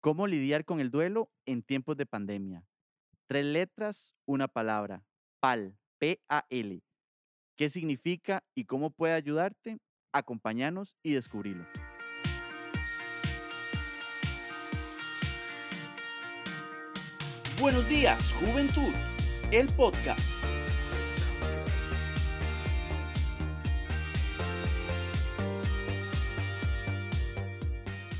¿Cómo lidiar con el duelo en tiempos de pandemia? Tres letras, una palabra. PAL, P-A-L. ¿Qué significa y cómo puede ayudarte? Acompáñanos y descubrirlo. Buenos días, juventud. El podcast.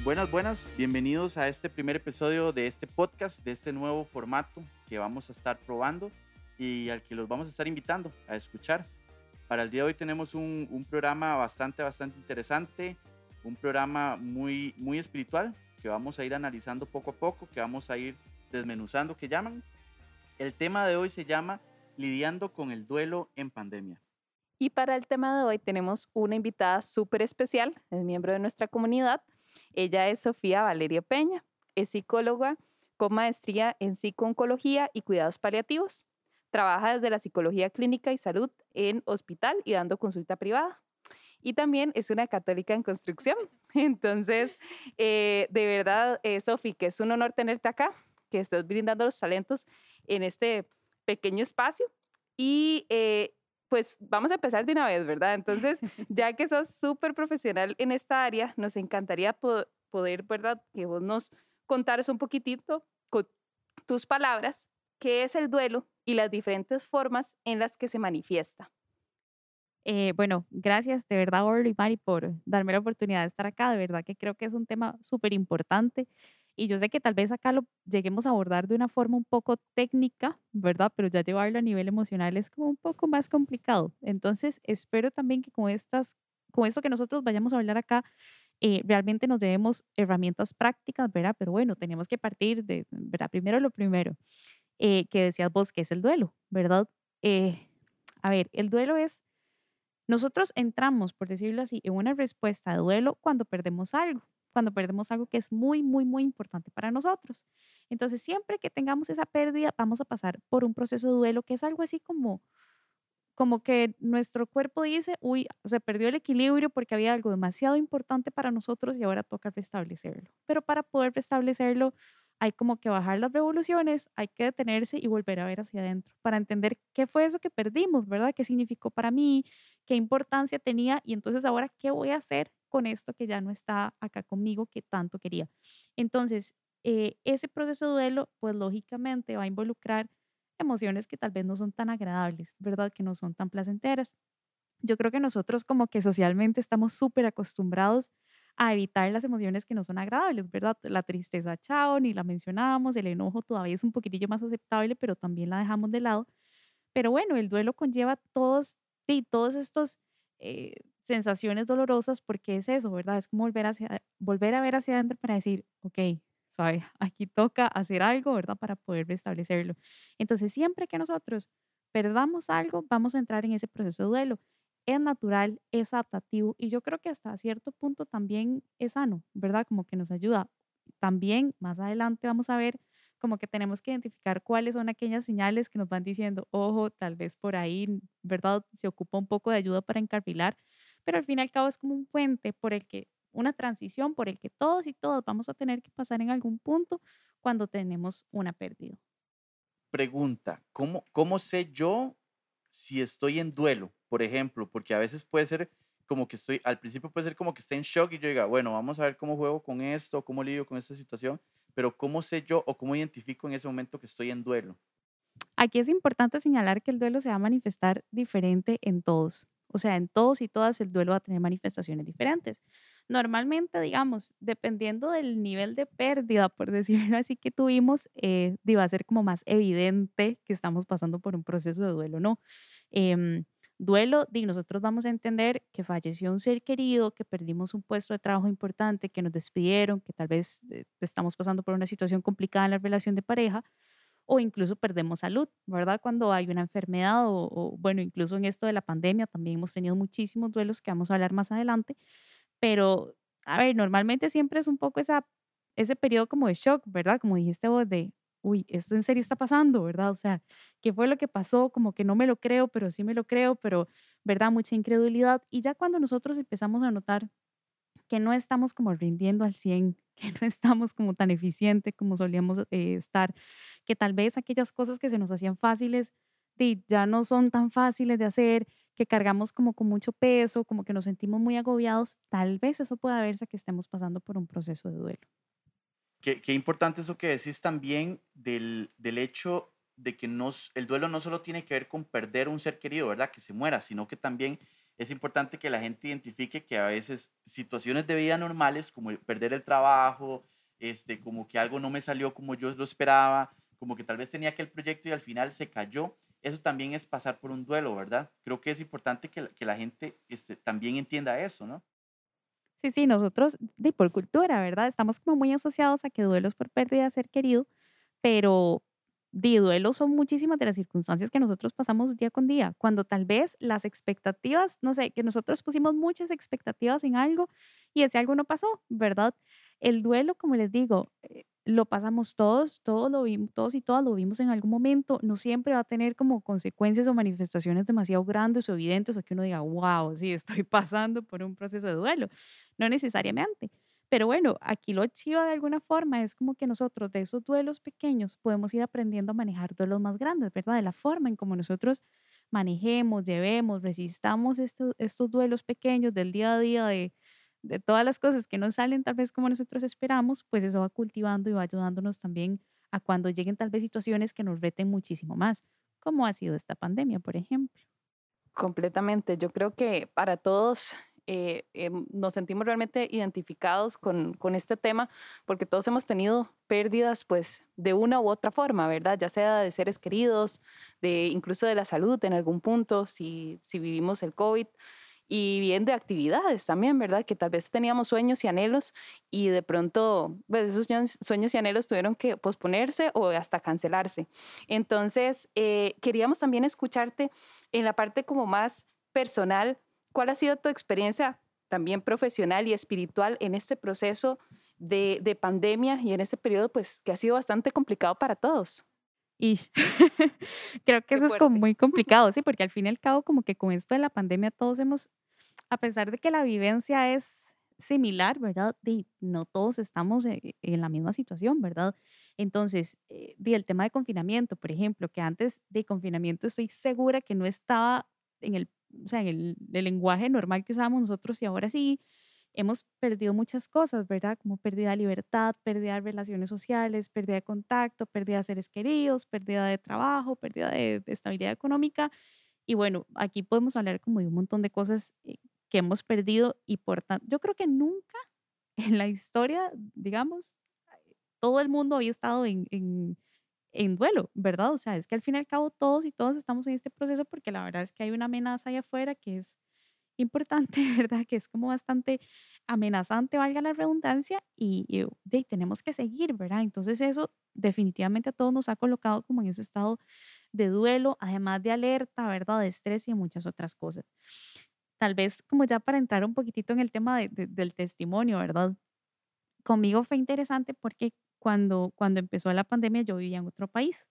Buenas, buenas. Bienvenidos a este primer episodio de este podcast, de este nuevo formato que vamos a estar probando y al que los vamos a estar invitando a escuchar. Para el día de hoy tenemos un, programa bastante, bastante interesante, un programa muy, muy espiritual que vamos a ir analizando poco a poco, que vamos a ir desmenuzando, que llaman. El tema de hoy se llama Lidiando con el duelo en pandemia. Y para el tema de hoy tenemos una invitada súper especial, es miembro de nuestra comunidad, ella es Sofía Valeria Peña, es psicóloga con maestría en psicooncología y cuidados paliativos. Trabaja desde la psicología clínica y salud en hospital y dando consulta privada. Y también es una católica en construcción. Entonces, eh, de verdad, eh, Sofía, que es un honor tenerte acá, que estés brindando los talentos en este pequeño espacio. Y eh, pues vamos a empezar de una vez, ¿verdad? Entonces, ya que sos súper profesional en esta área, nos encantaría poder, ¿verdad? Que vos nos contaras un poquitito con tus palabras qué es el duelo y las diferentes formas en las que se manifiesta. Eh, bueno, gracias de verdad, Orly y Mari, por darme la oportunidad de estar acá. De verdad que creo que es un tema súper importante y yo sé que tal vez acá lo lleguemos a abordar de una forma un poco técnica, ¿verdad? Pero ya llevarlo a nivel emocional es como un poco más complicado. Entonces, espero también que con estas, con esto que nosotros vayamos a hablar acá, eh, realmente nos demos herramientas prácticas, ¿verdad? Pero bueno, tenemos que partir de, ¿verdad? Primero lo primero, eh, que decías vos, que es el duelo, ¿verdad? Eh, a ver, el duelo es, nosotros entramos, por decirlo así, en una respuesta de duelo cuando perdemos algo cuando perdemos algo que es muy, muy, muy importante para nosotros. Entonces, siempre que tengamos esa pérdida, vamos a pasar por un proceso de duelo que es algo así como, como que nuestro cuerpo dice, uy, se perdió el equilibrio porque había algo demasiado importante para nosotros y ahora toca restablecerlo. Pero para poder restablecerlo, hay como que bajar las revoluciones, hay que detenerse y volver a ver hacia adentro para entender qué fue eso que perdimos, ¿verdad? ¿Qué significó para mí? ¿Qué importancia tenía? Y entonces ahora, ¿qué voy a hacer con esto que ya no está acá conmigo que tanto quería. Entonces, eh, ese proceso de duelo, pues lógicamente va a involucrar emociones que tal vez no son tan agradables, ¿verdad? Que no son tan placenteras. Yo creo que nosotros como que socialmente estamos súper acostumbrados a evitar las emociones que no son agradables, ¿verdad? La tristeza, chao, ni la mencionábamos, el enojo todavía es un poquitillo más aceptable, pero también la dejamos de lado. Pero bueno, el duelo conlleva todos, y todos estos eh, sensaciones dolorosas porque es eso, ¿verdad? Es como volver, hacia, volver a ver hacia adentro para decir, ok, suave, aquí toca hacer algo, ¿verdad? Para poder restablecerlo. Entonces, siempre que nosotros perdamos algo, vamos a entrar en ese proceso de duelo. Es natural, es adaptativo y yo creo que hasta cierto punto también es sano, ¿verdad? Como que nos ayuda. También más adelante vamos a ver como que tenemos que identificar cuáles son aquellas señales que nos van diciendo, ojo, tal vez por ahí, ¿verdad? Se ocupa un poco de ayuda para encarrilar, pero al fin y al cabo es como un puente por el que, una transición por el que todos y todas vamos a tener que pasar en algún punto cuando tenemos una pérdida. Pregunta, ¿cómo, cómo sé yo si estoy en duelo, por ejemplo? Porque a veces puede ser como que estoy, al principio puede ser como que esté en shock y yo diga, bueno, vamos a ver cómo juego con esto, cómo lidio con esta situación, pero ¿cómo sé yo o cómo identifico en ese momento que estoy en duelo? Aquí es importante señalar que el duelo se va a manifestar diferente en todos. O sea, en todos y todas el duelo va a tener manifestaciones diferentes. Normalmente, digamos, dependiendo del nivel de pérdida, por decirlo así, que tuvimos, eh, va a ser como más evidente que estamos pasando por un proceso de duelo, ¿no? Em, duelo, y nosotros vamos a entender que falleció un ser querido, que perdimos un puesto de trabajo importante, que nos despidieron, que tal vez eh, estamos pasando por una situación complicada en la relación de pareja, o incluso perdemos salud, ¿verdad? Cuando hay una enfermedad o, bueno, incluso en esto de la pandemia también hemos tenido muchísimos duelos que vamos a hablar más adelante, pero a ver, normalmente siempre es un poco esa, ese periodo como de shock, ¿verdad? Como dijiste vos, de, uy, esto en serio está pasando, ¿verdad? O sea, ¿qué fue lo que pasó? Como que no me lo creo, pero sí me lo creo, pero, ¿verdad? Mucha incredulidad. Y ya cuando nosotros empezamos a notar que no estamos como rindiendo al 100, que no estamos como tan eficiente como solíamos eh, estar, que tal vez aquellas cosas que se nos hacían fáciles ya no son tan fáciles de hacer, que cargamos como con mucho peso, como que nos sentimos muy agobiados, tal vez eso pueda verse que estemos pasando por un proceso de duelo. Qué, qué importante eso que decís también del, del hecho de que nos, el duelo no solo tiene que ver con perder un ser querido, ¿verdad? Que se muera, sino que también es importante que la gente identifique que a veces situaciones de vida normales, como perder el trabajo, este, como que algo no me salió como yo lo esperaba, como que tal vez tenía aquel proyecto y al final se cayó, eso también es pasar por un duelo, ¿verdad? Creo que es importante que, que la gente este, también entienda eso, ¿no? Sí, sí, nosotros, de por cultura, ¿verdad? Estamos como muy asociados a que duelos por pérdida de ser querido, pero de duelo son muchísimas de las circunstancias que nosotros pasamos día con día, cuando tal vez las expectativas, no sé, que nosotros pusimos muchas expectativas en algo y ese algo no pasó, ¿verdad? El duelo, como les digo, eh, lo pasamos todos, todos, lo vimos, todos y todas lo vimos en algún momento, no siempre va a tener como consecuencias o manifestaciones demasiado grandes o evidentes o que uno diga, wow, sí, estoy pasando por un proceso de duelo, no necesariamente. Pero bueno, aquí lo chivo de alguna forma es como que nosotros de esos duelos pequeños podemos ir aprendiendo a manejar duelos más grandes, ¿verdad? De la forma en como nosotros manejemos, llevemos, resistamos estos, estos duelos pequeños del día a día, de, de todas las cosas que no salen tal vez como nosotros esperamos, pues eso va cultivando y va ayudándonos también a cuando lleguen tal vez situaciones que nos reten muchísimo más, como ha sido esta pandemia, por ejemplo. Completamente. Yo creo que para todos eh, em, nos sentimos realmente identificados con, con, este tema porque todos hemos tenido pérdidas pues de una u otra forma, ¿verdad? Ya sea de seres queridos, de incluso de la salud en algún punto, si, si vivimos el COVID y bien de actividades también, ¿verdad? Que tal vez teníamos sueños y anhelos y de pronto pues esos sueños y anhelos tuvieron que posponerse o hasta cancelarse. Entonces, eh, queríamos también escucharte en la parte como más personal ¿Cuál ha sido tu experiencia también profesional y espiritual en este proceso de, pandemia y en este periodo, pues, que ha sido bastante complicado para todos? Y creo que eso es como muy complicado, sí, porque al fin y al cabo, como que con esto de la pandemia todos hemos, a pesar de que la vivencia es similar, ¿verdad? no todos estamos e, en, la misma situación, ¿verdad? Entonces, eh, el tema de confinamiento, por ejemplo, que antes de confinamiento estoy segura que no estaba en el o sea, en el, lenguaje normal que usábamos nosotros y ahora sí hemos perdido muchas cosas, ¿verdad? Como pérdida de libertad, pérdida de relaciones sociales, pérdida de contacto, pérdida de seres queridos, pérdida de trabajo, pérdida de, estabilidad económica. Y bueno, aquí podemos hablar como de un montón de cosas eh, que hemos perdido y por tanto, yo creo que nunca en la historia, digamos, todo el mundo había estado en, en en duelo, ¿verdad? O sea, es que al fin y al cabo todos y todos estamos en este proceso porque la verdad es que hay una amenaza allá afuera que es importante, ¿verdad? Que es como bastante amenazante, valga la redundancia, y, tenemos que seguir, ¿verdad? Entonces eso definitivamente a todos nos ha colocado como en ese estado de duelo, además de alerta, ¿verdad? De estrés y muchas otras cosas. Tal vez como ya para entrar un poquitito en el tema del testimonio, ¿verdad? Conmigo fue interesante porque cuando, cuando empezó la pandemia yo vivía en otro país.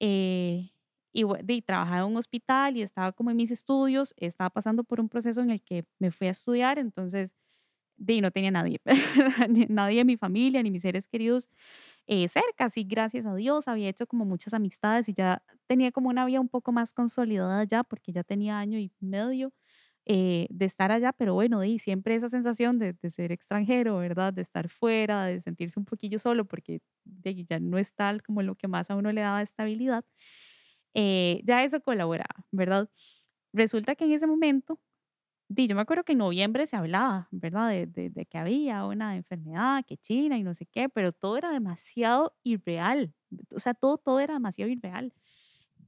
Eh, y, trabajaba en un hospital y estaba como en mis estudios, estaba pasando por un proceso en el que me fui a estudiar, entonces de, no tenía nadie, nadie de mi familia ni mis seres queridos eh, cerca, sí, gracias a Dios, había hecho como muchas amistades y ya tenía como una vida un poco más consolidada ya, porque ya tenía año y medio eh, de estar allá, pero bueno, y siempre esa sensación de, ser extranjero, ¿verdad? De estar fuera, de sentirse un poquillo solo, porque ya no es tal como lo que más a uno le daba estabilidad, eh, ya eso colaboraba, ¿verdad? Resulta que en ese momento, yo me acuerdo que en noviembre se hablaba, ¿verdad? De, de, que había una enfermedad, que China y no sé qué, pero todo era demasiado irreal, o sea, todo, todo era demasiado irreal.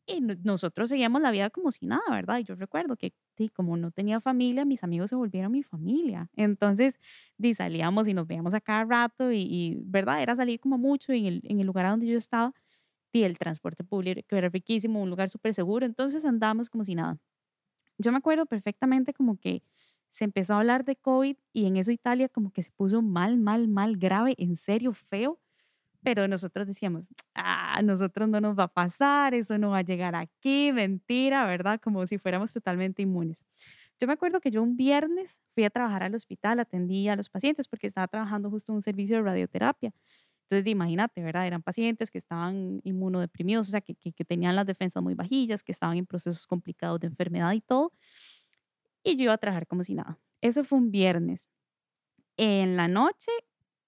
Y nosotros seguíamos la vida como si nada, ¿verdad? Y yo recuerdo que como no tenía familia, mis amigos se volvieron mi familia. Entonces, di, salíamos y nos veíamos a cada rato y, ¿verdad? Era salir como mucho en el, en el lugar donde yo estaba. Y el transporte público que era riquísimo, un lugar súper seguro. Entonces andábamos como si nada. Yo me acuerdo perfectamente como que se empezó a hablar de COVID y en eso Italia como que se puso mal, mal, mal, grave, en serio, feo pero nosotros decíamos, ah, nosotros no nos va a pasar, eso no va a llegar aquí, mentira, ¿verdad? Como si fuéramos totalmente inmunes. Yo me acuerdo que yo un viernes fui a trabajar al hospital, atendí a los pacientes porque estaba trabajando justo en un servicio de radioterapia. Entonces, imagínate, ¿verdad? Eran pacientes que estaban inmunodeprimidos, o sea, que, que, que, tenían las defensas muy bajillas, que estaban en procesos complicados de enfermedad y todo. Y yo iba a trabajar como si nada. Eso fue un viernes. En la noche,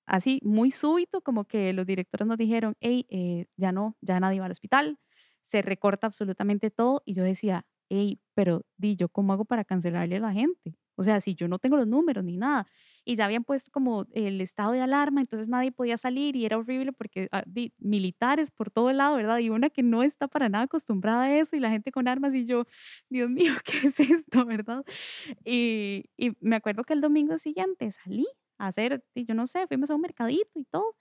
así muy súbito, como que los directores nos dijeron, hey, eh, ya no, ya nadie va al hospital, se recorta absolutamente todo. Y yo decía, hey, pero di, ¿yo cómo hago para cancelarle a la gente? O sea, si yo no tengo los números ni nada. Y ya habían puesto como el estado de alarma, entonces nadie podía salir y era horrible porque ah, militares por todo el lado, ¿verdad? Y una que no está para nada acostumbrada a eso y la gente con armas y yo, Dios mío, ¿qué es esto, verdad? Y me acuerdo que el domingo siguiente salí a hacer, y yo no sé, fuimos a un mercadito y todo.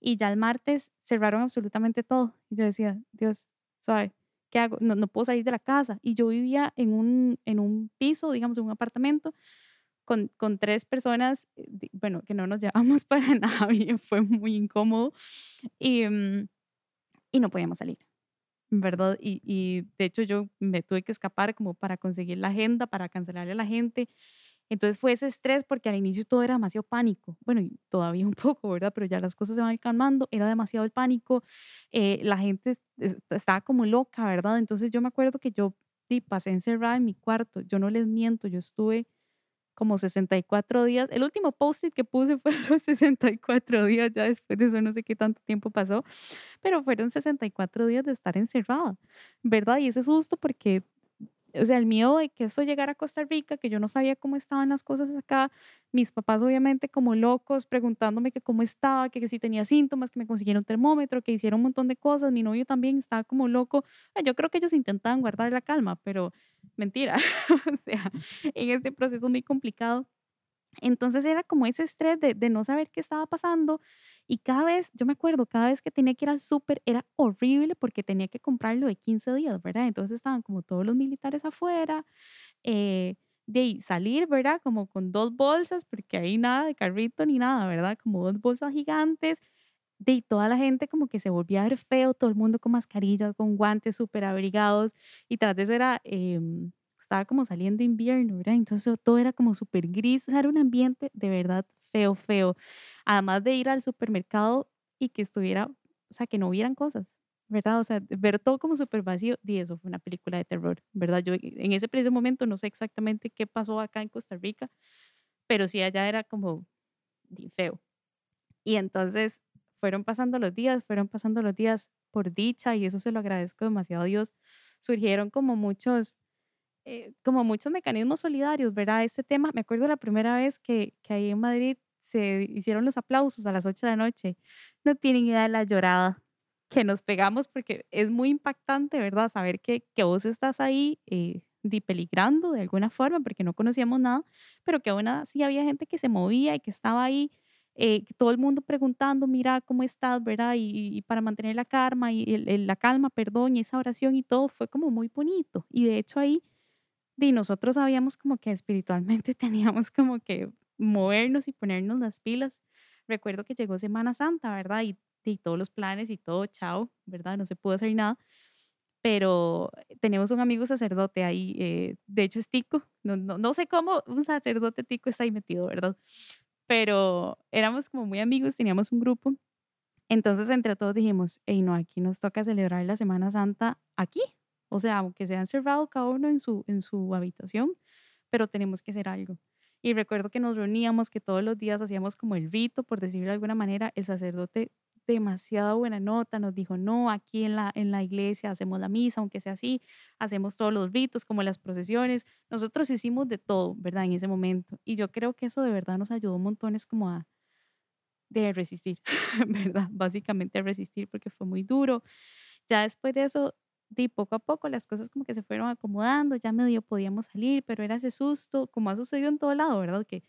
Y ya el martes cerraron absolutamente todo. Y yo decía, Dios, suave ¿qué hago? No, no, puedo salir de la casa. Y yo vivía en un, en un piso, digamos, en un apartamento, con, con tres personas, eh, bueno, que no nos llevamos para nada bien, fue muy incómodo. Y, mm, y no podíamos salir, ¿verdad? Y, y de hecho yo me tuve que escapar como para conseguir la agenda, para cancelarle a la gente. Entonces fue ese estrés porque al inicio todo era demasiado pánico. Bueno, y todavía un poco, ¿verdad? Pero ya las cosas se van calmando, era demasiado el pánico, eh, la gente estaba como loca, ¿verdad? Entonces yo me acuerdo que yo sí, pasé encerrada en mi cuarto, yo no les miento, yo estuve como 64 días. El último post-it que puse fue los 64 días, ya después de eso no sé qué tanto tiempo pasó, pero fueron 64 días de estar encerrada, ¿verdad? Y ese susto porque o sea, el miedo de que esto llegara a Costa Rica, que yo no sabía cómo estaban las cosas acá, mis papás obviamente como locos preguntándome que cómo estaba, que, si tenía síntomas, que me consiguieron termómetro, que hicieron un montón de cosas, mi novio también estaba como loco. Yo creo que ellos intentaban guardar la calma, pero mentira, o sea, en este proceso muy complicado entonces era como ese estrés de, no saber qué estaba pasando y cada vez, yo me acuerdo, cada vez que tenía que ir al súper era horrible porque tenía que comprarlo de 15 días, ¿verdad? Entonces estaban como todos los militares afuera, eh, de salir, ¿verdad? Como con dos bolsas, porque ahí nada de carrito ni nada, ¿verdad? Como dos bolsas gigantes. De toda la gente como que se volvía a ver feo, todo el mundo con mascarillas, con guantes súper abrigados. Y tras de eso era... Eh, estaba como saliendo invierno, ¿verdad? Entonces todo era como súper gris, o sea, era un ambiente de verdad feo, feo. Además de ir al supermercado y que estuviera, o sea, que no hubieran cosas, ¿verdad? O sea, ver todo como súper vacío, y eso fue una película de terror, ¿verdad? Yo en ese preciso momento no sé exactamente qué pasó acá en Costa Rica, pero sí allá era como feo. Y entonces fueron pasando los días, fueron pasando los días por dicha y eso se lo agradezco demasiado a Dios. Surgieron como muchos eh, como muchos mecanismos solidarios, ¿verdad? Este tema, me acuerdo la primera vez que, que ahí en Madrid se hicieron los aplausos a las 8 de la noche. No tienen idea de la llorada que nos pegamos porque es muy impactante, ¿verdad? Saber que, que vos estás ahí eh, peligrando de alguna forma porque no conocíamos nada, pero que aún así había gente que se movía y que estaba ahí, eh, todo el mundo preguntando, mira cómo estás, ¿verdad? Y, para mantener la calma y la calma, perdón, y esa oración y todo fue como muy bonito. Y de hecho ahí y nosotros sabíamos como que espiritualmente teníamos como que movernos y ponernos las pilas. Recuerdo que llegó Semana Santa, ¿verdad? Y, y todos los planes y todo, chao, ¿verdad? No se pudo hacer nada. Pero tenemos un amigo sacerdote ahí, eh, de hecho es tico, no, no, no sé cómo un sacerdote tico está ahí metido, ¿verdad? Pero éramos como muy amigos, teníamos un grupo. Entonces entre todos dijimos, hey, no, aquí nos toca celebrar la Semana Santa aquí, o sea, aunque se han cerrado cada uno en su, en su habitación, pero tenemos que hacer algo. Y recuerdo que nos reuníamos, que todos los días hacíamos como el rito, por decirlo de alguna manera, el sacerdote demasiado buena nota, nos dijo, no, aquí en la, en la iglesia hacemos la misa, aunque sea así, hacemos todos los ritos, como las procesiones, nosotros hicimos de todo, ¿verdad? En ese momento. Y yo creo que eso de verdad nos ayudó un montón, es como a de resistir, ¿verdad? Básicamente a resistir porque fue muy duro. Ya después de eso, de poco a poco las cosas como que se fueron acomodando, ya medio podíamos salir, pero era ese susto, como ha sucedido en todo lado, ¿verdad? Que,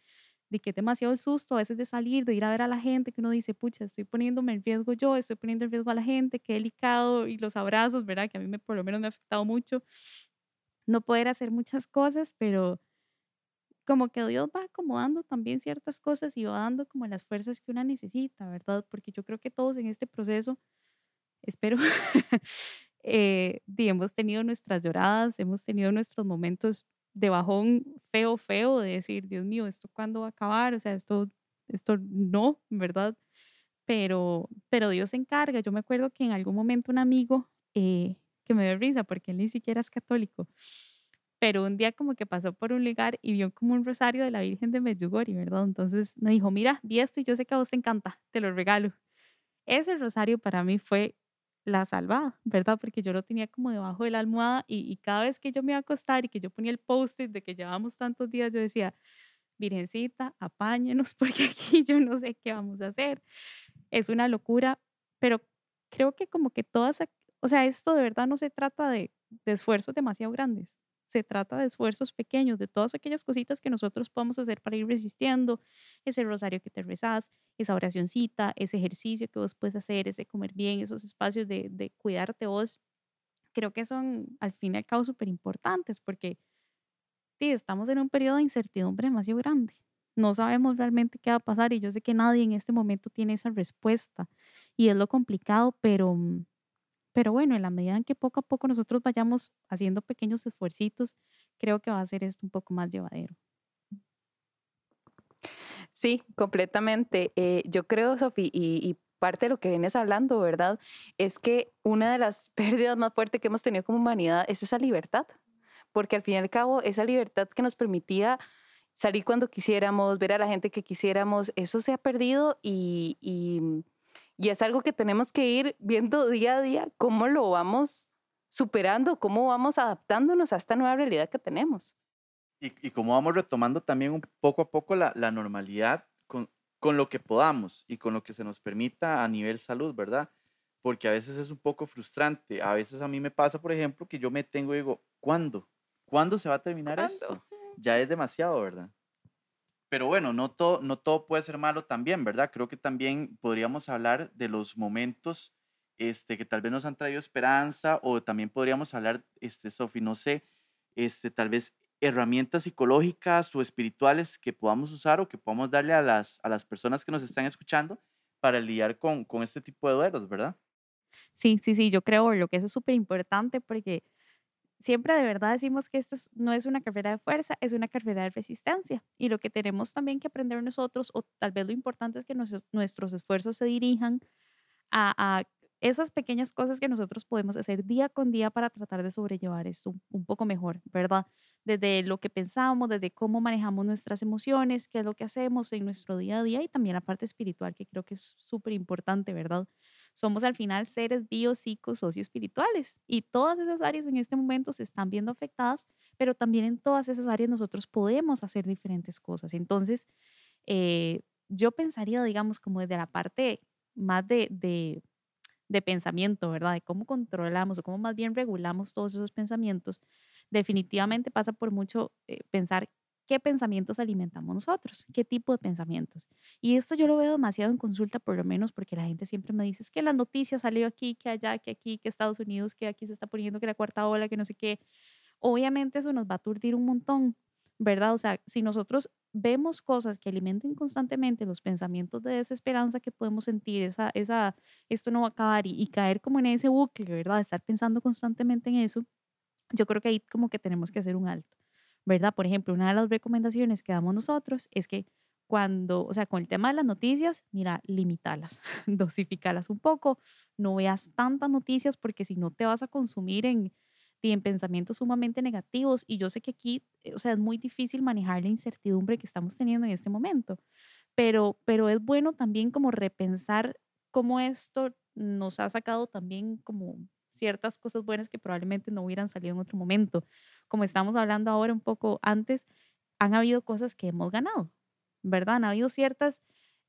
de que demasiado el susto a veces de salir, de ir a ver a la gente, que uno dice, pucha, estoy poniéndome en riesgo yo, estoy poniendo en riesgo a la gente, qué delicado, y los abrazos, ¿verdad? Que a mí me, por lo menos me ha afectado mucho. No poder hacer muchas cosas, pero como que Dios va acomodando también ciertas cosas y va dando como las fuerzas que una necesita, ¿verdad? Porque yo creo que todos en este proceso, espero, eh, hemos tenido nuestras lloradas, hemos tenido nuestros momentos de bajón feo, feo, de decir, Dios mío, ¿esto cuándo va a acabar? O sea, esto, esto no, ¿verdad? Pero, pero Dios se encarga. Yo me acuerdo que en algún momento un amigo, eh, que me dio risa porque él ni siquiera es católico, pero un día como que pasó por un lugar y vio como un rosario de la Virgen de Medjugorje, ¿verdad? Entonces me dijo, mira, vi esto y yo sé que a vos te encanta, te lo regalo. Ese rosario para mí fue la salvada, ¿verdad? Porque yo lo tenía como debajo de la almohada y, cada vez que yo me iba a acostar y que yo ponía el post-it de que llevábamos tantos días, yo decía, Virgencita, apáñenos porque aquí yo no sé qué vamos a hacer. Es una locura, pero creo que como que todas, o sea, esto de verdad no se trata de esfuerzos demasiado grandes se trata de esfuerzos pequeños, de todas aquellas cositas que nosotros podemos hacer para ir resistiendo, ese rosario que te rezas, esa oracioncita, ese ejercicio que vos puedes hacer, ese comer bien, esos espacios de, de cuidarte vos, creo que son al fin y al cabo súper importantes porque sí, estamos en un periodo de incertidumbre demasiado grande. No sabemos realmente qué va a pasar y yo sé que nadie en este momento tiene esa respuesta y es lo complicado, pero mm, pero bueno, en la medida en que poco a poco nosotros vayamos haciendo pequeños esfuercitos, creo que va a ser esto un poco más llevadero. Sí, completamente. Eh, yo creo, Sofi, y, parte de lo que vienes hablando, ¿verdad? Es que una de las pérdidas más fuertes que hemos tenido como humanidad es esa libertad, porque al fin y al cabo, esa libertad que nos permitía salir cuando quisiéramos, ver a la gente que quisiéramos, eso se ha perdido y y es algo que tenemos que ir viendo día a día cómo lo vamos superando, cómo vamos adaptándonos a esta nueva realidad que tenemos. Y, y cómo vamos retomando también un poco a poco la, la normalidad con, con lo que podamos y con lo que se nos permita a nivel salud, ¿verdad? Porque a veces es un poco frustrante. A veces a mí me pasa, por ejemplo, que yo me tengo y digo, ¿cuándo? ¿Cuándo se va a terminar esto? Ya es demasiado, ¿verdad? Pero bueno, no todo, no todo puede ser malo también, ¿verdad? Creo que también podríamos hablar de los momentos este, que tal vez nos han traído esperanza o también podríamos hablar, este, Sofi, no sé, este, tal vez herramientas psicológicas o espirituales que podamos usar o que podamos darle a las, a las personas que nos están escuchando para lidiar con, con este tipo de duelos, ¿verdad? Sí, sí, sí, yo creo lo que es súper importante porque siempre de verdad decimos que esto no es una carrera de fuerza, es una carrera de resistencia. Y lo que tenemos también que aprender nosotros, o tal vez lo importante es que nuestros, esfuerzos se dirijan a, esas pequeñas cosas que nosotros podemos hacer día con día para tratar de sobrellevar esto un poco mejor, ¿verdad? Desde lo que pensamos, desde cómo manejamos nuestras emociones, qué es lo que hacemos en nuestro día a día y también la parte espiritual, que creo que es súper importante, ¿verdad? Somos al final seres bio, psico, espirituales y todas esas áreas en este momento se están viendo afectadas, pero también en todas esas áreas nosotros podemos hacer diferentes cosas. Entonces, eh, yo pensaría, digamos, como desde la parte más de, de, pensamiento, ¿verdad? De cómo controlamos o cómo más bien regulamos todos esos pensamientos, definitivamente pasa por mucho eh, pensar qué pensamientos alimentamos nosotros, qué tipo de pensamientos. Y esto yo lo veo demasiado en consulta, por lo menos porque la gente siempre me dice, es que las noticias salió aquí, que allá, que aquí, que Estados Unidos, que aquí se está poniendo que la cuarta ola, que no sé qué. Obviamente eso nos va a aturdir un montón, ¿verdad? O sea, si nosotros vemos cosas que alimenten constantemente los pensamientos de desesperanza que podemos sentir, esa, esa, esto no va a acabar y, y caer como en ese bucle, ¿verdad? Estar pensando constantemente en eso, yo creo que ahí como que tenemos que hacer un alto. ¿Verdad? Por ejemplo, una de las recomendaciones que damos nosotros es que cuando, o sea, con el tema de las noticias, mira, limitalas, dosificalas un poco, no veas tantas noticias porque si no te vas a consumir en, en pensamientos sumamente negativos y yo sé que aquí, eh, o sea, es muy difícil manejar la incertidumbre que estamos teniendo en este momento, pero, pero es bueno también como repensar cómo esto nos ha sacado también como ciertas cosas buenas que probablemente no hubieran salido en otro momento. Como estamos hablando ahora un poco antes, han habido cosas que hemos ganado, ¿verdad? Han habido ciertas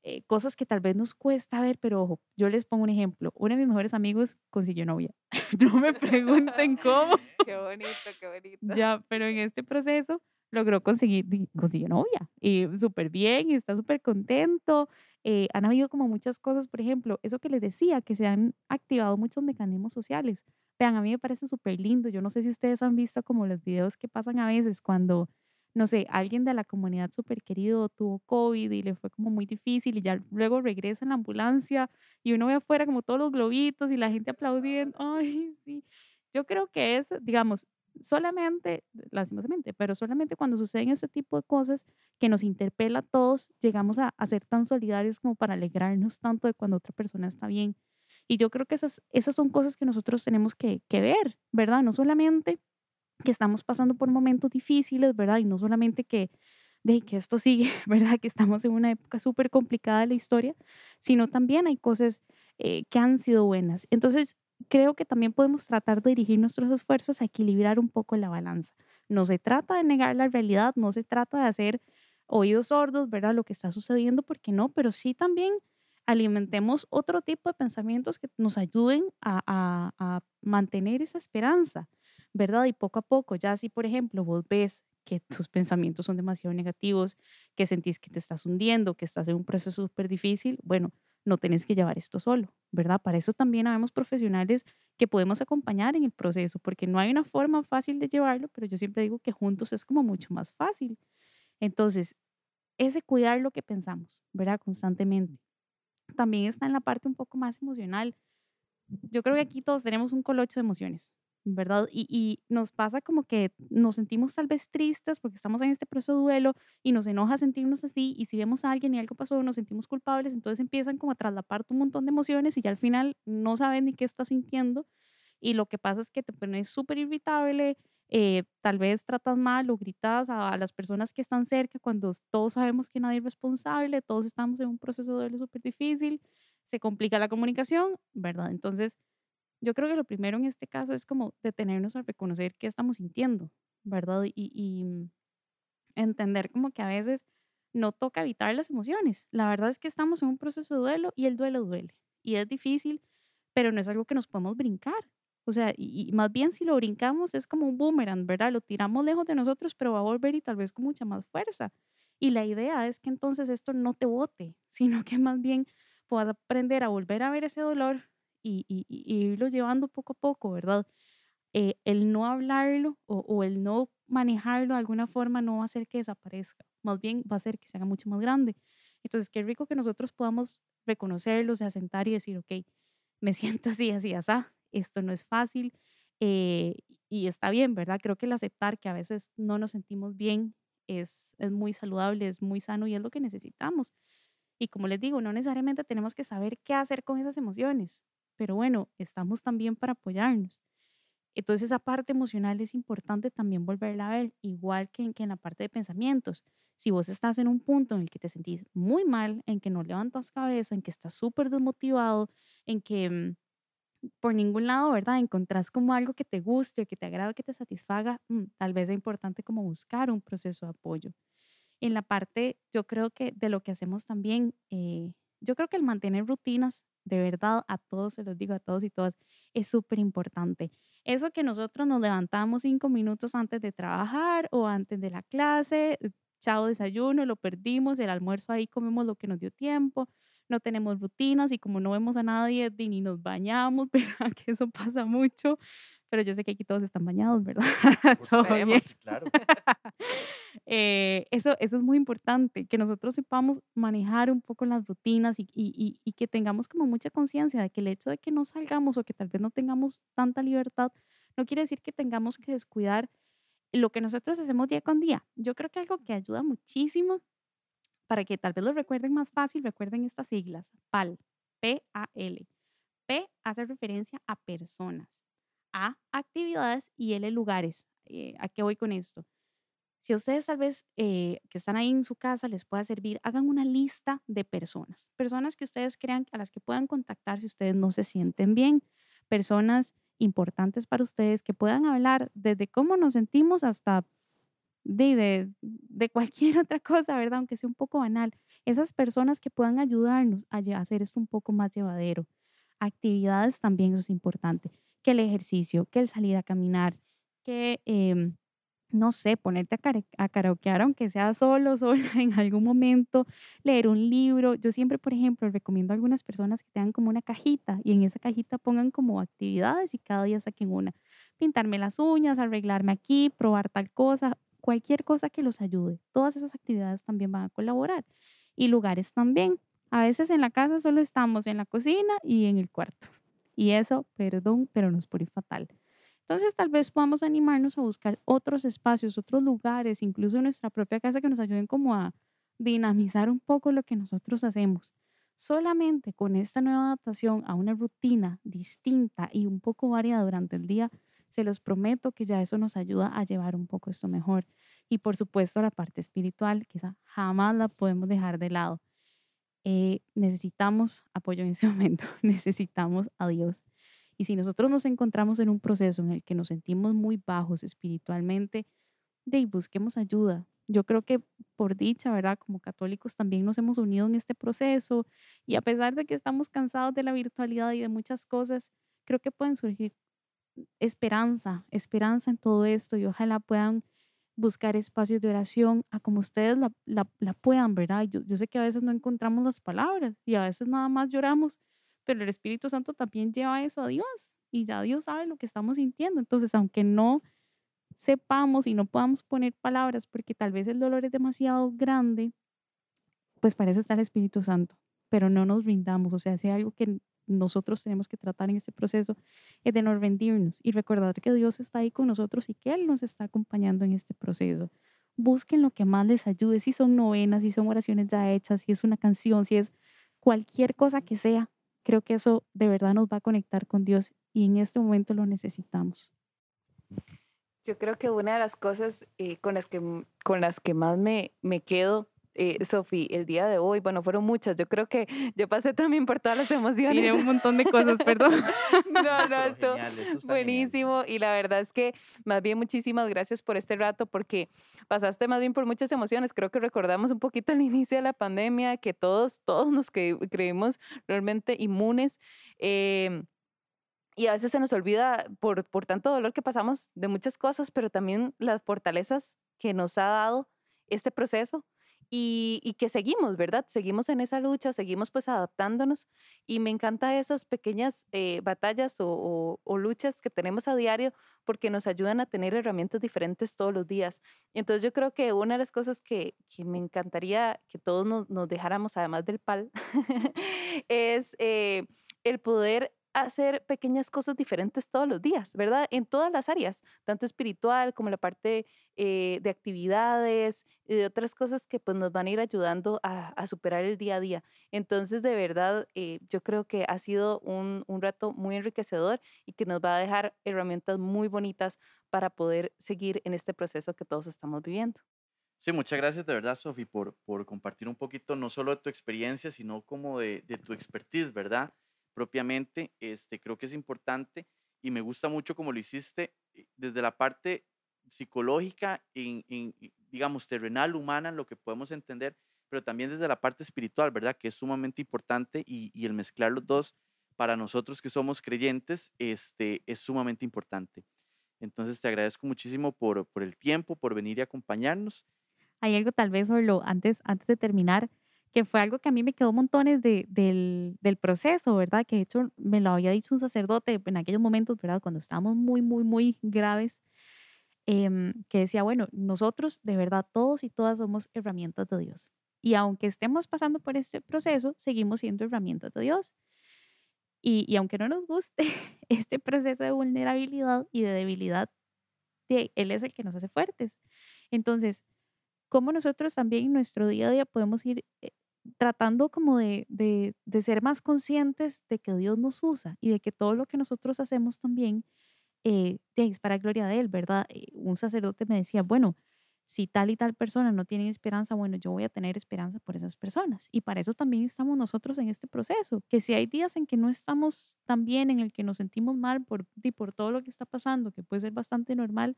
eh, cosas que tal vez nos cuesta ver, pero ojo, yo les pongo un ejemplo. Uno de mis mejores amigos consiguió novia. no me pregunten cómo. qué bonito, qué bonito. Ya, pero en este proceso logró conseguir, consiguió novia y súper bien, y está súper contento. Eh, han habido como muchas cosas, por ejemplo, eso que les decía, que se han activado muchos mecanismos sociales. Vean, a mí me parece súper lindo. Yo no sé si ustedes han visto como los videos que pasan a veces cuando, no sé, alguien de la comunidad súper querido tuvo COVID y le fue como muy difícil y ya luego regresa en la ambulancia y uno ve afuera como todos los globitos y la gente aplaudiendo. Ay, sí. Yo creo que es, digamos, solamente, lastimosamente, pero solamente cuando suceden ese tipo de cosas que nos interpela a todos, llegamos a, ser tan solidarios como para alegrarnos tanto de cuando otra persona está bien. Y yo creo que esas, esas son cosas que nosotros tenemos que, que ver, ¿verdad? No solamente que estamos pasando por momentos difíciles, ¿verdad? Y no solamente que, de que esto sigue, ¿verdad? Que estamos en una época súper complicada de la historia, sino también hay cosas eh, que han sido buenas. Entonces, creo que también podemos tratar de dirigir nuestros esfuerzos a equilibrar un poco la balanza. No se trata de negar la realidad, no se trata de hacer oídos sordos, ¿verdad? Lo que está sucediendo, porque no, pero sí también alimentemos otro tipo de pensamientos que nos ayuden a, a mantener esa esperanza, ¿verdad? Y poco a poco, ya si por ejemplo vos ves que tus pensamientos son demasiado negativos, que sentís que te estás hundiendo, que estás en un proceso súper difícil, bueno, no tenés que llevar esto solo, ¿verdad? Para eso también habemos profesionales que podemos acompañar en el proceso, porque no hay una forma fácil de llevarlo, pero yo siempre digo que juntos es como mucho más fácil. Entonces, ese cuidar lo que pensamos, ¿verdad? Constantemente. También está en la parte un poco más emocional. Yo creo que aquí todos tenemos un colocho de emociones, ¿verdad? Y, nos pasa como que nos sentimos tal vez tristes porque estamos en este proceso de duelo y nos enoja sentirnos así y si vemos a alguien y algo pasó nos sentimos culpables, entonces empiezan como a traslaparte un montón de emociones y ya al final no saben ni qué estás sintiendo y lo que pasa es que te pones súper irritable, eh, tal vez tratas mal o gritas a, a, las personas que están cerca cuando todos sabemos que nadie es responsable, todos estamos en un proceso de duelo súper difícil, se complica la comunicación, ¿verdad? Entonces yo creo que lo primero en este caso es como detenernos a reconocer qué estamos sintiendo, ¿verdad? Y, mm, entender como que a veces no toca evitar las emociones. La verdad es que estamos en un proceso de duelo y el duelo duele. Y es difícil, pero no es algo que nos podemos brincar. O sea, y, más bien si lo brincamos es como un boomerang, ¿verdad? Lo tiramos lejos de nosotros, pero va a volver y tal vez con mucha más fuerza. Y la idea es que entonces esto no te bote, sino que más bien puedas aprender a volver a ver ese dolor, y, irlo llevando poco a poco, ¿verdad? Eh, el no hablarlo o, el no manejarlo de alguna forma no va a hacer que desaparezca, más bien va a hacer que se haga mucho más grande. Entonces, qué rico que nosotros podamos reconocerlos, asentar y decir, ok, me siento así, así, así, esto no es fácil eh, y está bien, ¿verdad? Creo que el aceptar que a veces no nos sentimos bien es, es muy saludable, es muy sano y es lo que necesitamos. Y como les digo, no necesariamente tenemos que saber qué hacer con esas emociones pero bueno, estamos también para apoyarnos. Entonces esa parte emocional es importante también volverla a ver, igual que, en la parte de pensamientos. Si vos estás en un punto en el que te sentís muy mal, en que no levantas cabeza, en que estás súper desmotivado, en que mm, por ningún lado, ¿verdad? Encontrás como algo que te guste, que te agrade, que te satisfaga, mm, tal vez es importante como buscar un proceso de apoyo. En la parte, yo creo que de lo que hacemos también, eh, yo creo que el mantener rutinas de verdad, a todos, se los digo a todos y todas, es súper importante. Eso que nosotros nos levantamos cinco minutos antes de trabajar o antes de la clase, eh, chao desayuno, lo perdimos, el almuerzo ahí comemos lo que nos dio tiempo, no tenemos rutinas y como no vemos a nadie ni nos bañamos, ¿verdad? Que eso pasa mucho, pero yo sé que aquí todos están bañados, ¿verdad? todos claro. Eh, eso, eso es muy importante, que nosotros sepamos manejar un poco las rutinas y, y, y que tengamos como mucha conciencia de que el hecho de que no salgamos o que tal vez no tengamos tanta libertad, no quiere decir que tengamos que descuidar lo que nosotros hacemos día con día. Yo creo que algo que ayuda muchísimo para que tal vez lo recuerden más fácil, recuerden estas siglas, PAL, P-A-L. P hace referencia a personas, A actividades y L lugares. Eh, ¿A qué voy con esto? Si ustedes tal vez eh, que están ahí en su casa les pueda servir, hagan una lista de personas, personas que ustedes crean a las que puedan contactar si ustedes no se sienten bien, personas importantes para ustedes que puedan hablar desde cómo nos sentimos hasta de, de, cualquier otra cosa, ¿verdad? Aunque sea un poco banal. Esas personas que puedan ayudarnos a hacer esto un poco más llevadero. Actividades también eso es importante. Que el ejercicio, que el salir a caminar, que em, no sé, ponerte a, a karaokear, aunque sea solo, sola en algún momento, leer un libro. Yo siempre, por ejemplo, recomiendo a algunas personas que tengan como una cajita y en esa cajita pongan como actividades y cada día saquen una. Pintarme las uñas, arreglarme aquí, probar tal cosa, cualquier cosa que los ayude. Todas esas actividades también van a colaborar. Y lugares también. A veces en la casa solo estamos en la cocina y en el cuarto. Y eso, perdón, pero nos pone fatal. Entonces tal vez podamos animarnos a buscar otros espacios, otros lugares, incluso nuestra propia casa que nos ayuden como a dinamizar un poco lo que nosotros hacemos. Solamente con esta nueva adaptación a una rutina distinta y un poco variada durante el día, se los prometo que ya eso nos ayuda a llevar un poco esto mejor. Y por supuesto la parte espiritual, quizá jamás la podemos dejar de lado. Eh, necesitamos apoyo en ese momento, necesitamos a Dios. Y si nosotros nos encontramos en un proceso en el que nos sentimos muy bajos espiritualmente, de busquemos ayuda, yo creo que por dicha, ¿verdad? Como católicos también nos hemos unido en este proceso y a pesar de que estamos cansados de la virtualidad y de muchas cosas, creo que pueden surgir esperanza, esperanza en todo esto y ojalá puedan buscar espacios de oración a como ustedes la, la, puedan, ¿verdad? Yo, yo sé que a veces no encontramos las palabras y a veces nada más lloramos, pero el Espíritu Santo también lleva eso a Dios y ya Dios sabe lo que estamos sintiendo. Entonces, aunque no sepamos y no podamos poner palabras porque tal vez el dolor es demasiado grande, pues para eso está el Espíritu Santo, pero no nos rindamos, o sea, hay algo que nosotros tenemos que tratar en este proceso es de no rendirnos y recordar que Dios está ahí con nosotros y que Él nos está acompañando en este proceso. Busquen lo que más les ayude, si son novenas, si son oraciones ya hechas, si es una canción, si es cualquier cosa que sea. Creo que eso de verdad nos va a conectar con Dios y en este momento lo necesitamos. Yo creo que una de las cosas eh, con, las que, con las que más me, me quedo eh, Sofi, el día de hoy, bueno, fueron muchas. Yo creo que yo pasé también por todas las emociones. Tiene un montón de cosas, perdón. no, no, esto buenísimo. Y la verdad es que más bien muchísimas gracias por este rato porque pasaste más bien por muchas emociones. Creo que recordamos un poquito el inicio de la pandemia, que todos, todos nos creímos realmente inmunes. Eh, y a veces se nos olvida por, por tanto dolor que pasamos de muchas cosas, pero también las fortalezas que nos ha dado este proceso y, que seguimos, ¿verdad? Seguimos en esa lucha, seguimos pues adaptándonos y me encanta esas pequeñas eh, batallas o, luchas que tenemos a diario porque nos ayudan a tener herramientas diferentes todos los días. Entonces yo creo que una de las cosas que, me encantaría que todos nos, dejáramos, además del PAL, es eh, el poder hacer pequeñas cosas diferentes todos los días, ¿verdad? En todas las áreas, tanto espiritual como la parte eh, de actividades y de otras cosas que pues nos van a ir ayudando a, superar el día a día. Entonces, de verdad, eh, yo creo que ha sido un, un rato muy enriquecedor y que nos va a dejar herramientas muy bonitas para poder seguir en este proceso que todos estamos viviendo. Sí, muchas gracias de verdad, Sofi, por, por compartir un poquito no solo de tu experiencia, sino como de, de tu expertise, ¿verdad? Propiamente, este, creo que es importante y me gusta mucho como lo hiciste eh, desde la parte psicológica, en, digamos, terrenal, humana, lo que podemos entender, pero también desde la parte espiritual, ¿verdad? Que es sumamente importante y, el mezclar los dos para nosotros que somos creyentes este, es sumamente importante. Entonces te agradezco muchísimo por, por el tiempo, por venir y acompañarnos. Hay algo tal vez, lo antes, antes de terminar, que fue algo que a mí me quedó montones de, del, proceso, ¿verdad? Que de hecho me lo había dicho un sacerdote en aquellos momentos, ¿verdad? Cuando estábamos muy, muy, muy graves, em, que decía, bueno, nosotros de verdad todos y todas somos herramientas de Dios. Y aunque estemos pasando por este proceso, seguimos siendo herramientas de Dios. Y aunque no nos guste este proceso de vulnerabilidad y de debilidad, Él es el que nos hace fuertes. Entonces, cómo nosotros también en nuestro día a día podemos ir eh, tratando como de, de, ser más conscientes de que Dios nos usa y de que todo lo que nosotros hacemos también eh, es para gloria de Él, ¿verdad? Eh, un sacerdote me decía, bueno, si tal y tal persona no tienen esperanza, bueno, yo voy a tener esperanza por esas personas. Y para eso también estamos nosotros en este proceso, que si hay días en que no estamos tan bien, en el que nos sentimos mal por, por todo lo que está pasando, que puede ser bastante normal,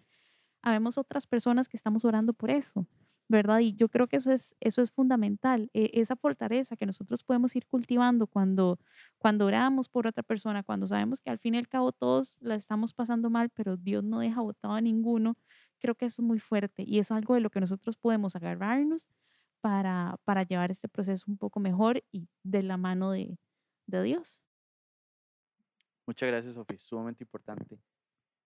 habemos otras personas que estamos orando por eso. ¿Verdad? Y yo creo que eso es, eso es fundamental, e, esa fortaleza que nosotros podemos ir cultivando cuando, cuando oramos por otra persona, cuando sabemos que al fin y al cabo todos la estamos pasando mal, pero Dios no deja votado a ninguno, creo que eso es muy fuerte y es algo de lo que nosotros podemos agarrarnos para, para llevar este proceso un poco mejor y de la mano de, de Dios. Muchas gracias, Sofía, sumamente importante.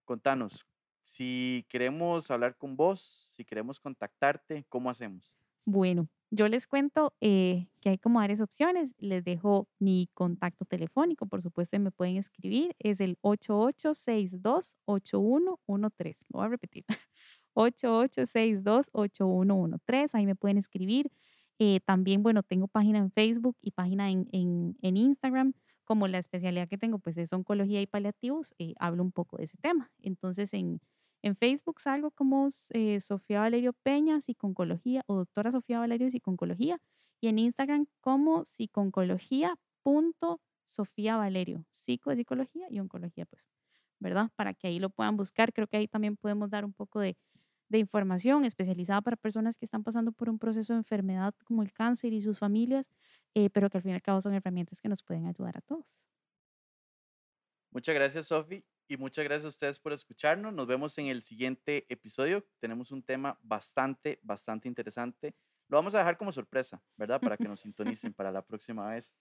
Contanos, si queremos hablar con vos, si queremos contactarte, ¿cómo hacemos? Bueno, Yo les cuento eh, que hay como varias opciones. Les dejo mi contacto telefónico, por supuesto, me pueden escribir. Es el 8862-8113. Lo voy a repetir. 8862-8113. Ahí me pueden escribir. Eh, también, bueno, tengo página en Facebook y página en, en, Instagram. Como la especialidad que tengo, pues es oncología y paliativos, eh, hablo un poco de ese tema. Entonces, en, en Facebook salgo como eh, Sofía Valerio Peña, psiconcología, o doctora Sofía Valerio, psiconcología. Y en Instagram como psiconcología.sofía Valerio, psico de psicología y oncología, pues, ¿verdad? Para que ahí lo puedan buscar. Creo que ahí también podemos dar un poco de, de información especializada para personas que están pasando por un proceso de enfermedad como el cáncer y sus familias, eh, pero que al fin y al cabo son herramientas que nos pueden ayudar a todos. Muchas gracias, Sofi, y muchas gracias a ustedes por escucharnos. Nos vemos en el siguiente episodio. Tenemos un tema bastante, bastante interesante. Lo vamos a dejar como sorpresa, ¿verdad? Para que nos sintonicen para la próxima vez.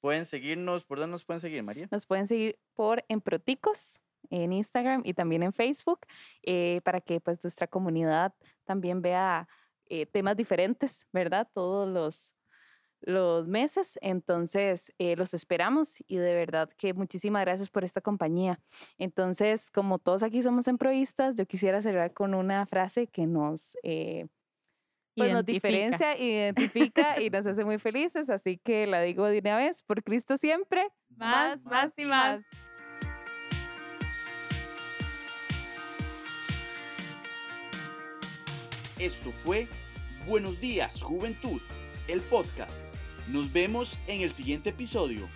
Pueden seguirnos, ¿por dónde nos pueden seguir, María? Nos pueden seguir por Emproticos, en Instagram y también en Facebook, eh, para que pues nuestra comunidad también vea eh, temas diferentes, ¿verdad? Todos los, los meses. Entonces, eh, los esperamos y de verdad que muchísimas gracias por esta compañía. Entonces, como todos aquí somos emproístas, yo quisiera cerrar con una frase que nos... pues nos diferencia, identifica y nos hace muy felices, así que la digo de una vez, por Cristo siempre, más, más y más. Esto fue Buenos días, Juventud, el podcast. Nos vemos en el siguiente episodio.